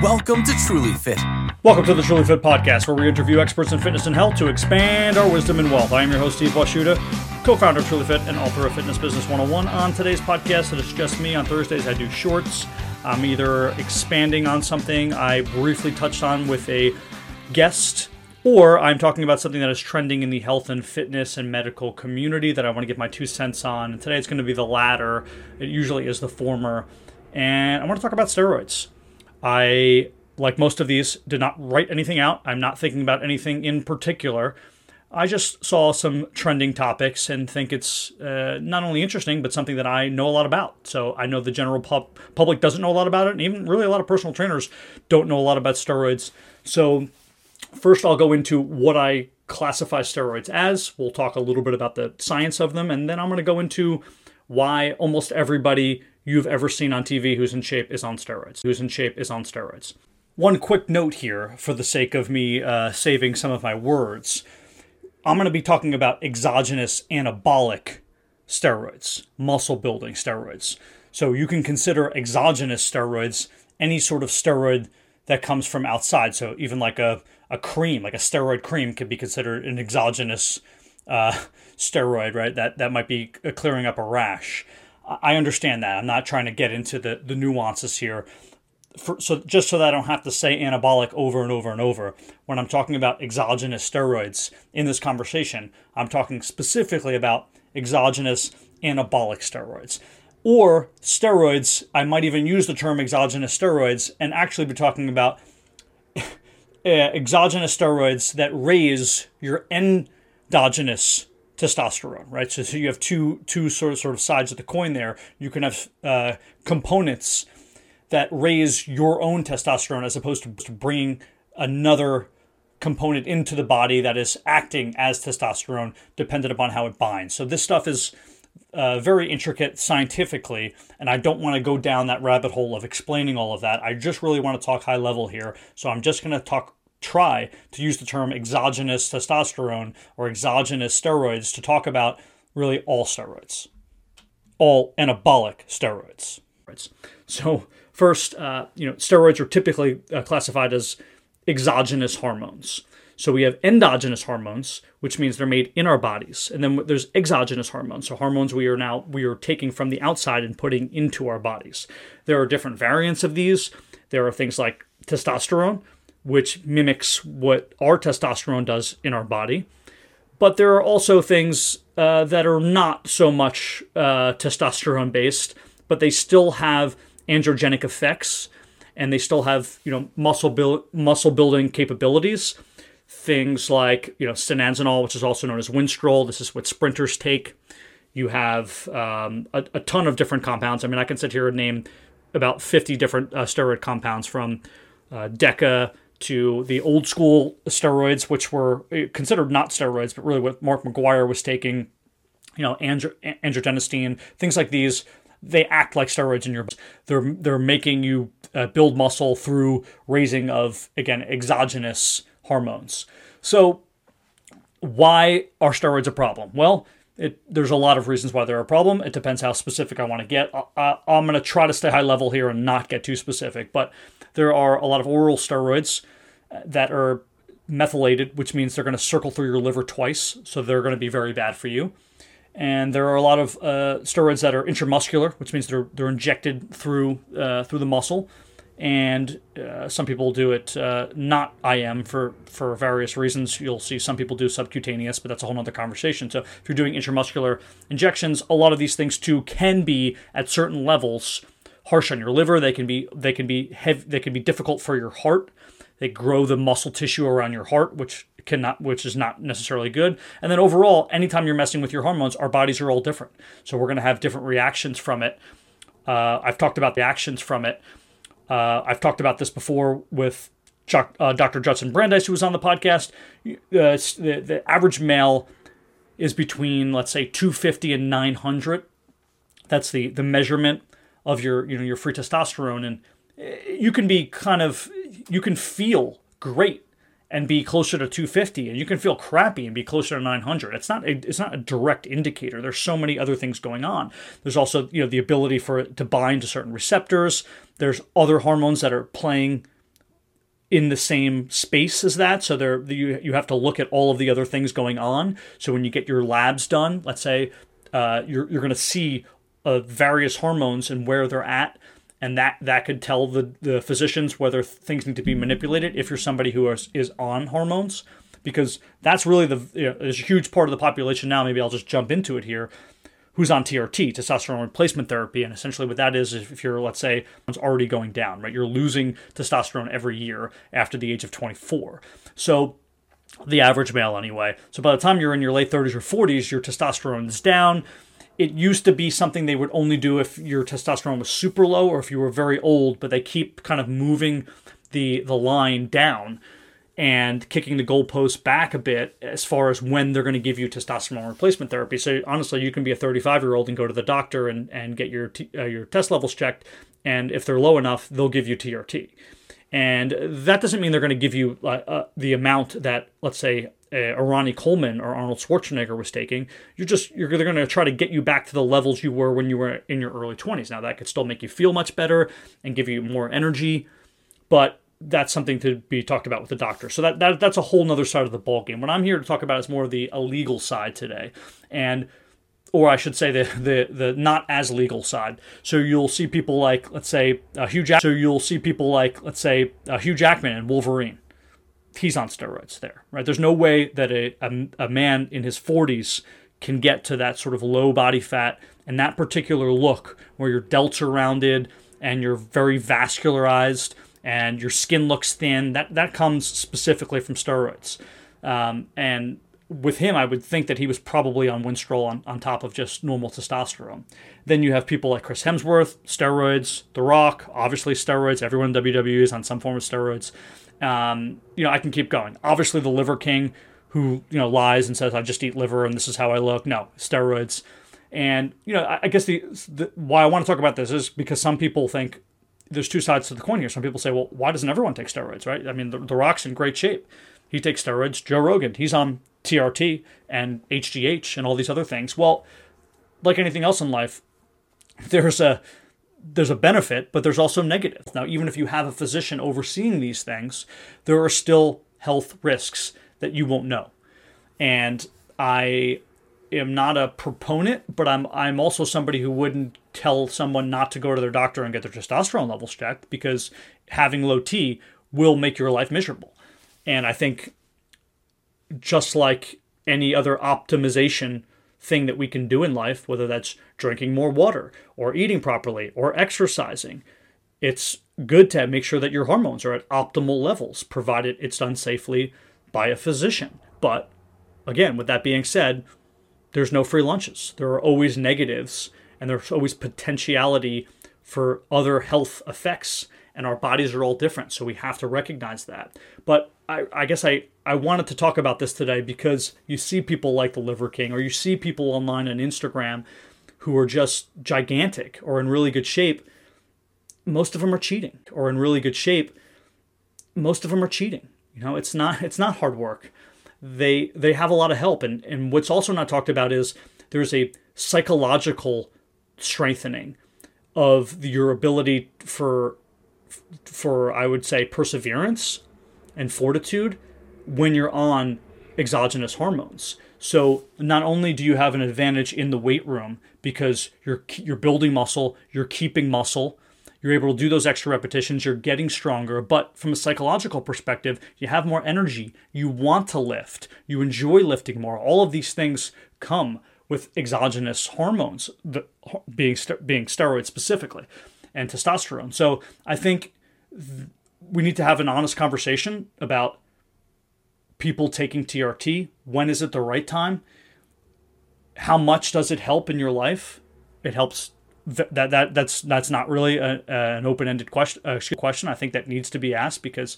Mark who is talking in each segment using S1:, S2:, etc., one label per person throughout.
S1: Welcome to Truly Fit.
S2: Welcome to the Truly Fit Podcast, where we interview experts in fitness and health to expand our wisdom and wealth. I am your host, Steve Washuta, co founder of Truly Fit and author of Fitness Business 101. On today's podcast, it is just me. On Thursdays, I do shorts. I'm either expanding on something I briefly touched on with a guest, or I'm talking about something that is trending in the health and fitness and medical community that I want to get my two cents on. And today it's going to be the latter. It usually is the former. And I want to talk about steroids. I, like most of these, did not write anything out. I'm not thinking about anything in particular. I just saw some trending topics and think it's uh, not only interesting, but something that I know a lot about. So I know the general pub- public doesn't know a lot about it, and even really a lot of personal trainers don't know a lot about steroids. So, first, I'll go into what I classify steroids as. We'll talk a little bit about the science of them, and then I'm going to go into why almost everybody you've ever seen on TV who's in shape is on steroids. Who's in shape is on steroids. One quick note here, for the sake of me uh, saving some of my words. I'm going to be talking about exogenous anabolic steroids, muscle building steroids. So you can consider exogenous steroids any sort of steroid that comes from outside. So even like a, a cream, like a steroid cream, could be considered an exogenous uh, steroid, right? That that might be clearing up a rash. I understand that. I'm not trying to get into the, the nuances here. For, so just so that I don't have to say anabolic over and over and over, when I'm talking about exogenous steroids in this conversation, I'm talking specifically about exogenous anabolic steroids. Or steroids, I might even use the term exogenous steroids and actually be talking about uh, exogenous steroids that raise your endogenous testosterone, right? So, so you have two two sort of sort of sides of the coin there. You can have uh, components that raise your own testosterone as opposed to bringing another component into the body that is acting as testosterone, dependent upon how it binds. So this stuff is uh, very intricate scientifically, and I don't want to go down that rabbit hole of explaining all of that. I just really want to talk high level here. So I'm just going to talk try to use the term exogenous testosterone or exogenous steroids to talk about really all steroids, all anabolic steroids. So, first, uh, you know, steroids are typically uh, classified as exogenous hormones. So we have endogenous hormones, which means they're made in our bodies, and then there's exogenous hormones, so hormones we are now we are taking from the outside and putting into our bodies. There are different variants of these. There are things like testosterone, which mimics what our testosterone does in our body. But there are also things uh, that are not so much uh, testosterone based, but they still have androgenic effects and they still have you know muscle build muscle building capabilities. Things like you know stanozolol, which is also known as Winstrol. This is what sprinters take. You have um, a, a, ton of different compounds. I mean, I can sit here and name about 50 different uh, steroid compounds from uh, DECA to the old school steroids, which were eh, considered not steroids, but really what Mark McGwire was taking, you know, andro- androgenostin, things like these. They act like steroids in your. They're they're making you uh, build muscle through raising of again exogenous hormones. So, why are steroids a problem? Well, it, there's a lot of reasons why they're a problem. It depends how specific I want to get. I, I'm going to try to stay high level here and not get too specific, but there are a lot of oral steroids uh, that are methylated, which means they're going to circle through your liver twice, so they're going to be very bad for you. And there are a lot of uh, steroids that are intramuscular, which means they're they're injected through uh, through the muscle. And uh, some people do it uh, not IM for for various reasons. You'll see some people do subcutaneous, but that's a whole other conversation. So if you're doing intramuscular injections, a lot of these things too can be at certain levels harsh on your liver. They can be they can be heavy, they can be difficult for your heart. They grow the muscle tissue around your heart, which cannot which is not necessarily good. And then overall, anytime you're messing with your hormones, our bodies are all different. So we're going to have different reactions from it. Uh, I've talked about the actions from it. Uh, I've talked about this before with uh, Dr. Judson Brandeis, who was on the podcast. Uh, the, the average male is between, let's say, 250 and 900. That's the, the measurement of your you know your free testosterone and eh, you can be kind of you can feel great and be closer to 250 and you can feel crappy and be closer to 900 it's not a, it's not a direct indicator there's so many other things going on there's also you know the ability for it to bind to certain receptors there's other hormones that are playing in the same space as that. So there you you have to look at all of the other things going on. So when you get your labs done, let's say uh, you're you're going to see uh, various hormones and where they're at. And that, that could tell the, the physicians whether things need to be manipulated if you're somebody who is, is on hormones because that's really the you know, there's a huge part of the population now. Maybe I'll just jump into it here. Who's on TRT, testosterone replacement therapy, and essentially what that is, is if you're, let's say, it's already going down, right? You're losing testosterone every year after the age of 24. So the average male anyway. So by the time you're in your late 30s or 40s, your testosterone is down. It used to be something they would only do if your testosterone was super low or if you were very old, but they keep kind of moving the the line down and kicking the goalposts back a bit as far as when they're going to give you testosterone replacement therapy. So honestly, you can be a 35 year old and go to the doctor and, and get your t- uh, your test levels checked, and if they're low enough, they'll give you TRT. And that doesn't mean they're going to give you uh, uh, the amount that, let's say, uh, Ronnie Coleman or Arnold Schwarzenegger was taking. You're just you're they're going to try to get you back to the levels you were when you were in your early 20s. Now that could still make you feel much better and give you more energy, but that's something to be talked about with the doctor. So that, that that's a whole nother side of the ball game. What I'm here to talk about is more of the illegal side today, and or I should say the the the not as legal side. So you'll see people like let's say uh, Hugh Jack. So you'll see people like let's say uh, Hugh Jackman and Wolverine. He's on steroids there, right? There's no way that a, a, a man in his 40s can get to that sort of low body fat and that particular look where your delts are rounded and you're very vascularized and your skin looks thin. That that comes specifically from steroids. Um, and with him, I would think that he was probably on Winstrol on, on top of just normal testosterone. Then you have people like Chris Hemsworth, steroids, The Rock, obviously steroids. Everyone in WWE is on some form of steroids. Um, you know, I can keep going. Obviously, the Liver King, who you know lies and says I just eat liver and this is how I look. No, steroids. And you know, I, I guess the, the why I want to talk about this is because some people think there's two sides to the coin here. Some people say, well, why doesn't everyone take steroids, right? I mean, the, the Rock's in great shape. He takes steroids. Joe Rogan, he's on TRT and HGH and all these other things. Well, like anything else in life, there's a there's a benefit, but there's also negative. Now, even if you have a physician overseeing these things, there are still health risks that you won't know. And I am not a proponent, but I'm I'm also somebody who wouldn't tell someone not to go to their doctor and get their testosterone levels checked because having low T will make your life miserable. And I think just like any other optimization thing that we can do in life, whether that's drinking more water or eating properly or exercising, it's good to make sure that your hormones are at optimal levels, provided it's done safely by a physician. But again, with that being said, there's no free lunches. There are always negatives and there's always potentiality for other health effects and our bodies are all different so we have to recognize that. But I, I, guess I, I wanted to talk about this today because you see people like the liver king or you see people online on instagram who are just gigantic or in really good shape. Most of them are cheating or in really good shape. Most of them are cheating. You know it's not it's not hard work. They they have a lot of help and and what's also not talked about is there's a psychological strengthening of your ability for for I would say perseverance and fortitude when you're on exogenous hormones. So not only do you have an advantage in the weight room because you're you're building muscle, you're keeping muscle, you're able to do those extra repetitions, you're getting stronger, but from a psychological perspective, you have more energy, you want to lift, you enjoy lifting more. All of these things come with exogenous hormones, the, being being steroids specifically, and testosterone. So I think th- we need to have an honest conversation about people taking TRT. When is it the right time? How much does it help in your life? It helps. Th- that that that's that's not really a, a, an open-ended question. Uh, question I think that needs to be asked because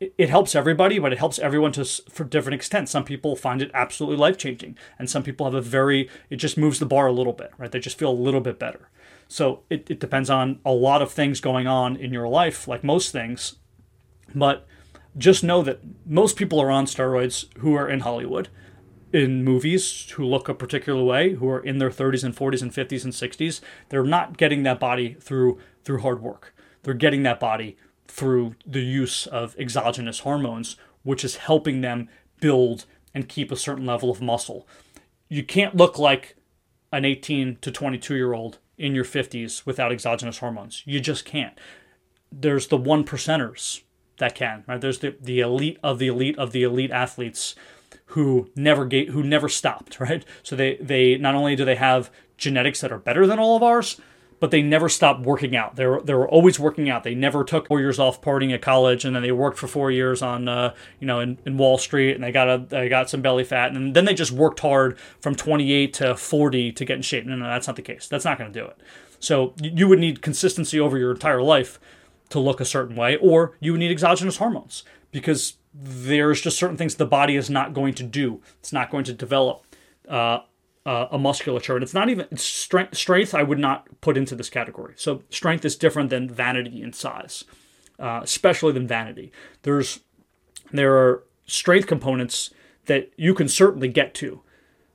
S2: it helps everybody, but it helps everyone to for different extents. Some people find it absolutely life changing, and some people have a very it just moves the bar a little bit, right? They just feel a little bit better. So it, it depends on a lot of things going on in your life, like most things. But just know that most people are on steroids who are in Hollywood, in movies, who look a particular way, who are in their 30s and 40s and 50s and 60s. They're not getting that body through through hard work. They're getting that body through the use of exogenous hormones, which is helping them build and keep a certain level of muscle. You can't look like an 18 to 22 year old in your 50s without exogenous hormones. You just can't. There's the one percenters that can, right? There's the, the elite of the elite of the elite athletes who never get, who never stopped, right? So they they not only do they have genetics that are better than all of ours, but they never stopped working out. They were, they were always working out. They never took four years off partying at college, and then they worked for four years on, uh, you know, in, in Wall Street, and they got a they got some belly fat, and then they just worked hard from 28 to 40 to get in shape. No, no, that's not the case. That's not going to do it. So you would need consistency over your entire life to look a certain way, or you would need exogenous hormones because there's just certain things the body is not going to do. It's not going to develop. Uh, uh, a musculature, and it's not even it's strength. Strength I would not put into this category. So strength is different than vanity and size, uh, especially than vanity. There's there are strength components that you can certainly get to,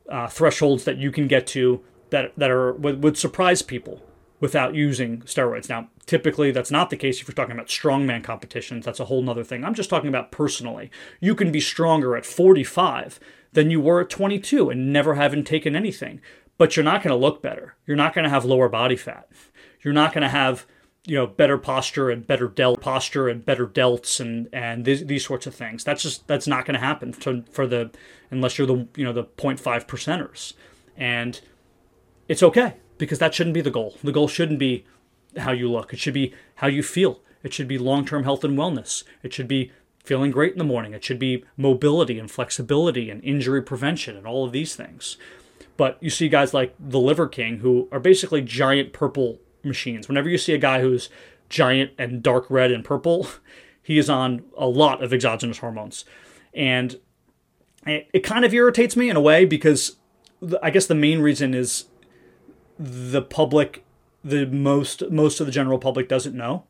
S2: uh, thresholds that you can get to that that are would, would surprise people without using steroids. Now, typically that's not the case if you're talking about strongman competitions. That's a whole nother thing. I'm just talking about personally. You can be stronger at 45 than you were at 22 and never having taken anything. But you're not going to look better. You're not going to have lower body fat. You're not going to have you know better posture and better posture and better delts and and these, these sorts of things. That's just that's not going to happen for, for the unless you're the you know the 0.5 percenters. And it's okay because that shouldn't be the goal. The goal shouldn't be how you look. It should be how you feel. It should be long-term health and wellness. It should be feeling great in the morning. It should be mobility and flexibility and injury prevention and all of these things. But you see guys like the Liver King who are basically giant purple machines. Whenever you see a guy who's giant and dark red and purple, he is on a lot of exogenous hormones. And it, it kind of irritates me in a way because I guess the main reason is the public the most most of the general public doesn't know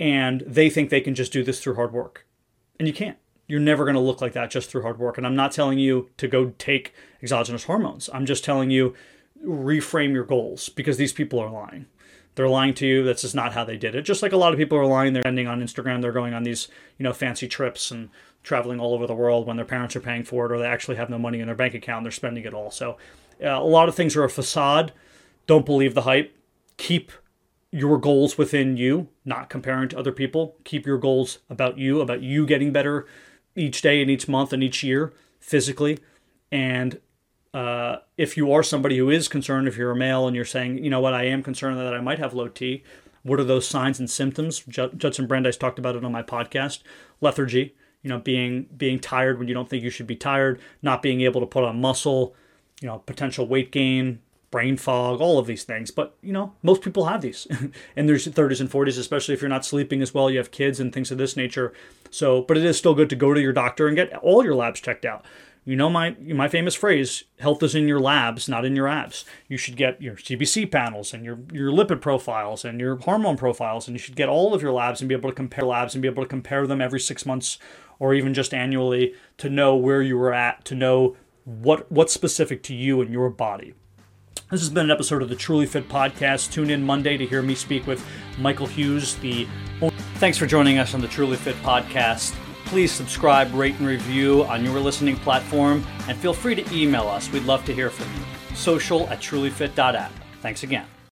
S2: and they think they can just do this through hard work and you can't. You're never going to look like that just through hard work. And I'm not telling you to go take exogenous hormones. I'm just telling you reframe your goals because these people are lying. They're lying to you. That's just not how they did it. Just like a lot of people are lying. They're ending on Instagram. They're going on these, you know, fancy trips and traveling all over the world when their parents are paying for it or they actually have no money in their bank account. They're spending it all. So uh, a lot of things are a facade. Don't believe the hype. Keep your goals within you, not comparing to other people. Keep your goals about you, about you getting better each day and each month and each year physically. And uh, if you are somebody who is concerned, if you're a male and you're saying, you know what, I am concerned that I might have low T, what are those signs and symptoms? Judson Brandeis talked about it on my podcast. Lethargy, you know, being being tired when you don't think you should be tired, not being able to put on muscle, you know, potential weight gain, brain fog, all of these things. But, you know, most people have these in their 30s and 40s, especially if you're not sleeping as well, you have kids and things of this nature. So, but it is still good to go to your doctor and get all your labs checked out. You know my my famous phrase, health is in your labs, not in your abs. You should get your CBC panels and your your lipid profiles and your hormone profiles and you should get all of your labs and be able to compare labs and be able to compare them every 6 months or even just annually to know where you were at, to know what what's specific to you and your body. This has been an episode of the Truly Fit podcast. Tune in Monday to hear me speak with Michael Hughes, the. Thanks for joining us on the Truly Fit podcast. Please subscribe, rate, and review on your listening platform, and feel free to email us. We'd love to hear from you. Social at trulyfit.app. Thanks again.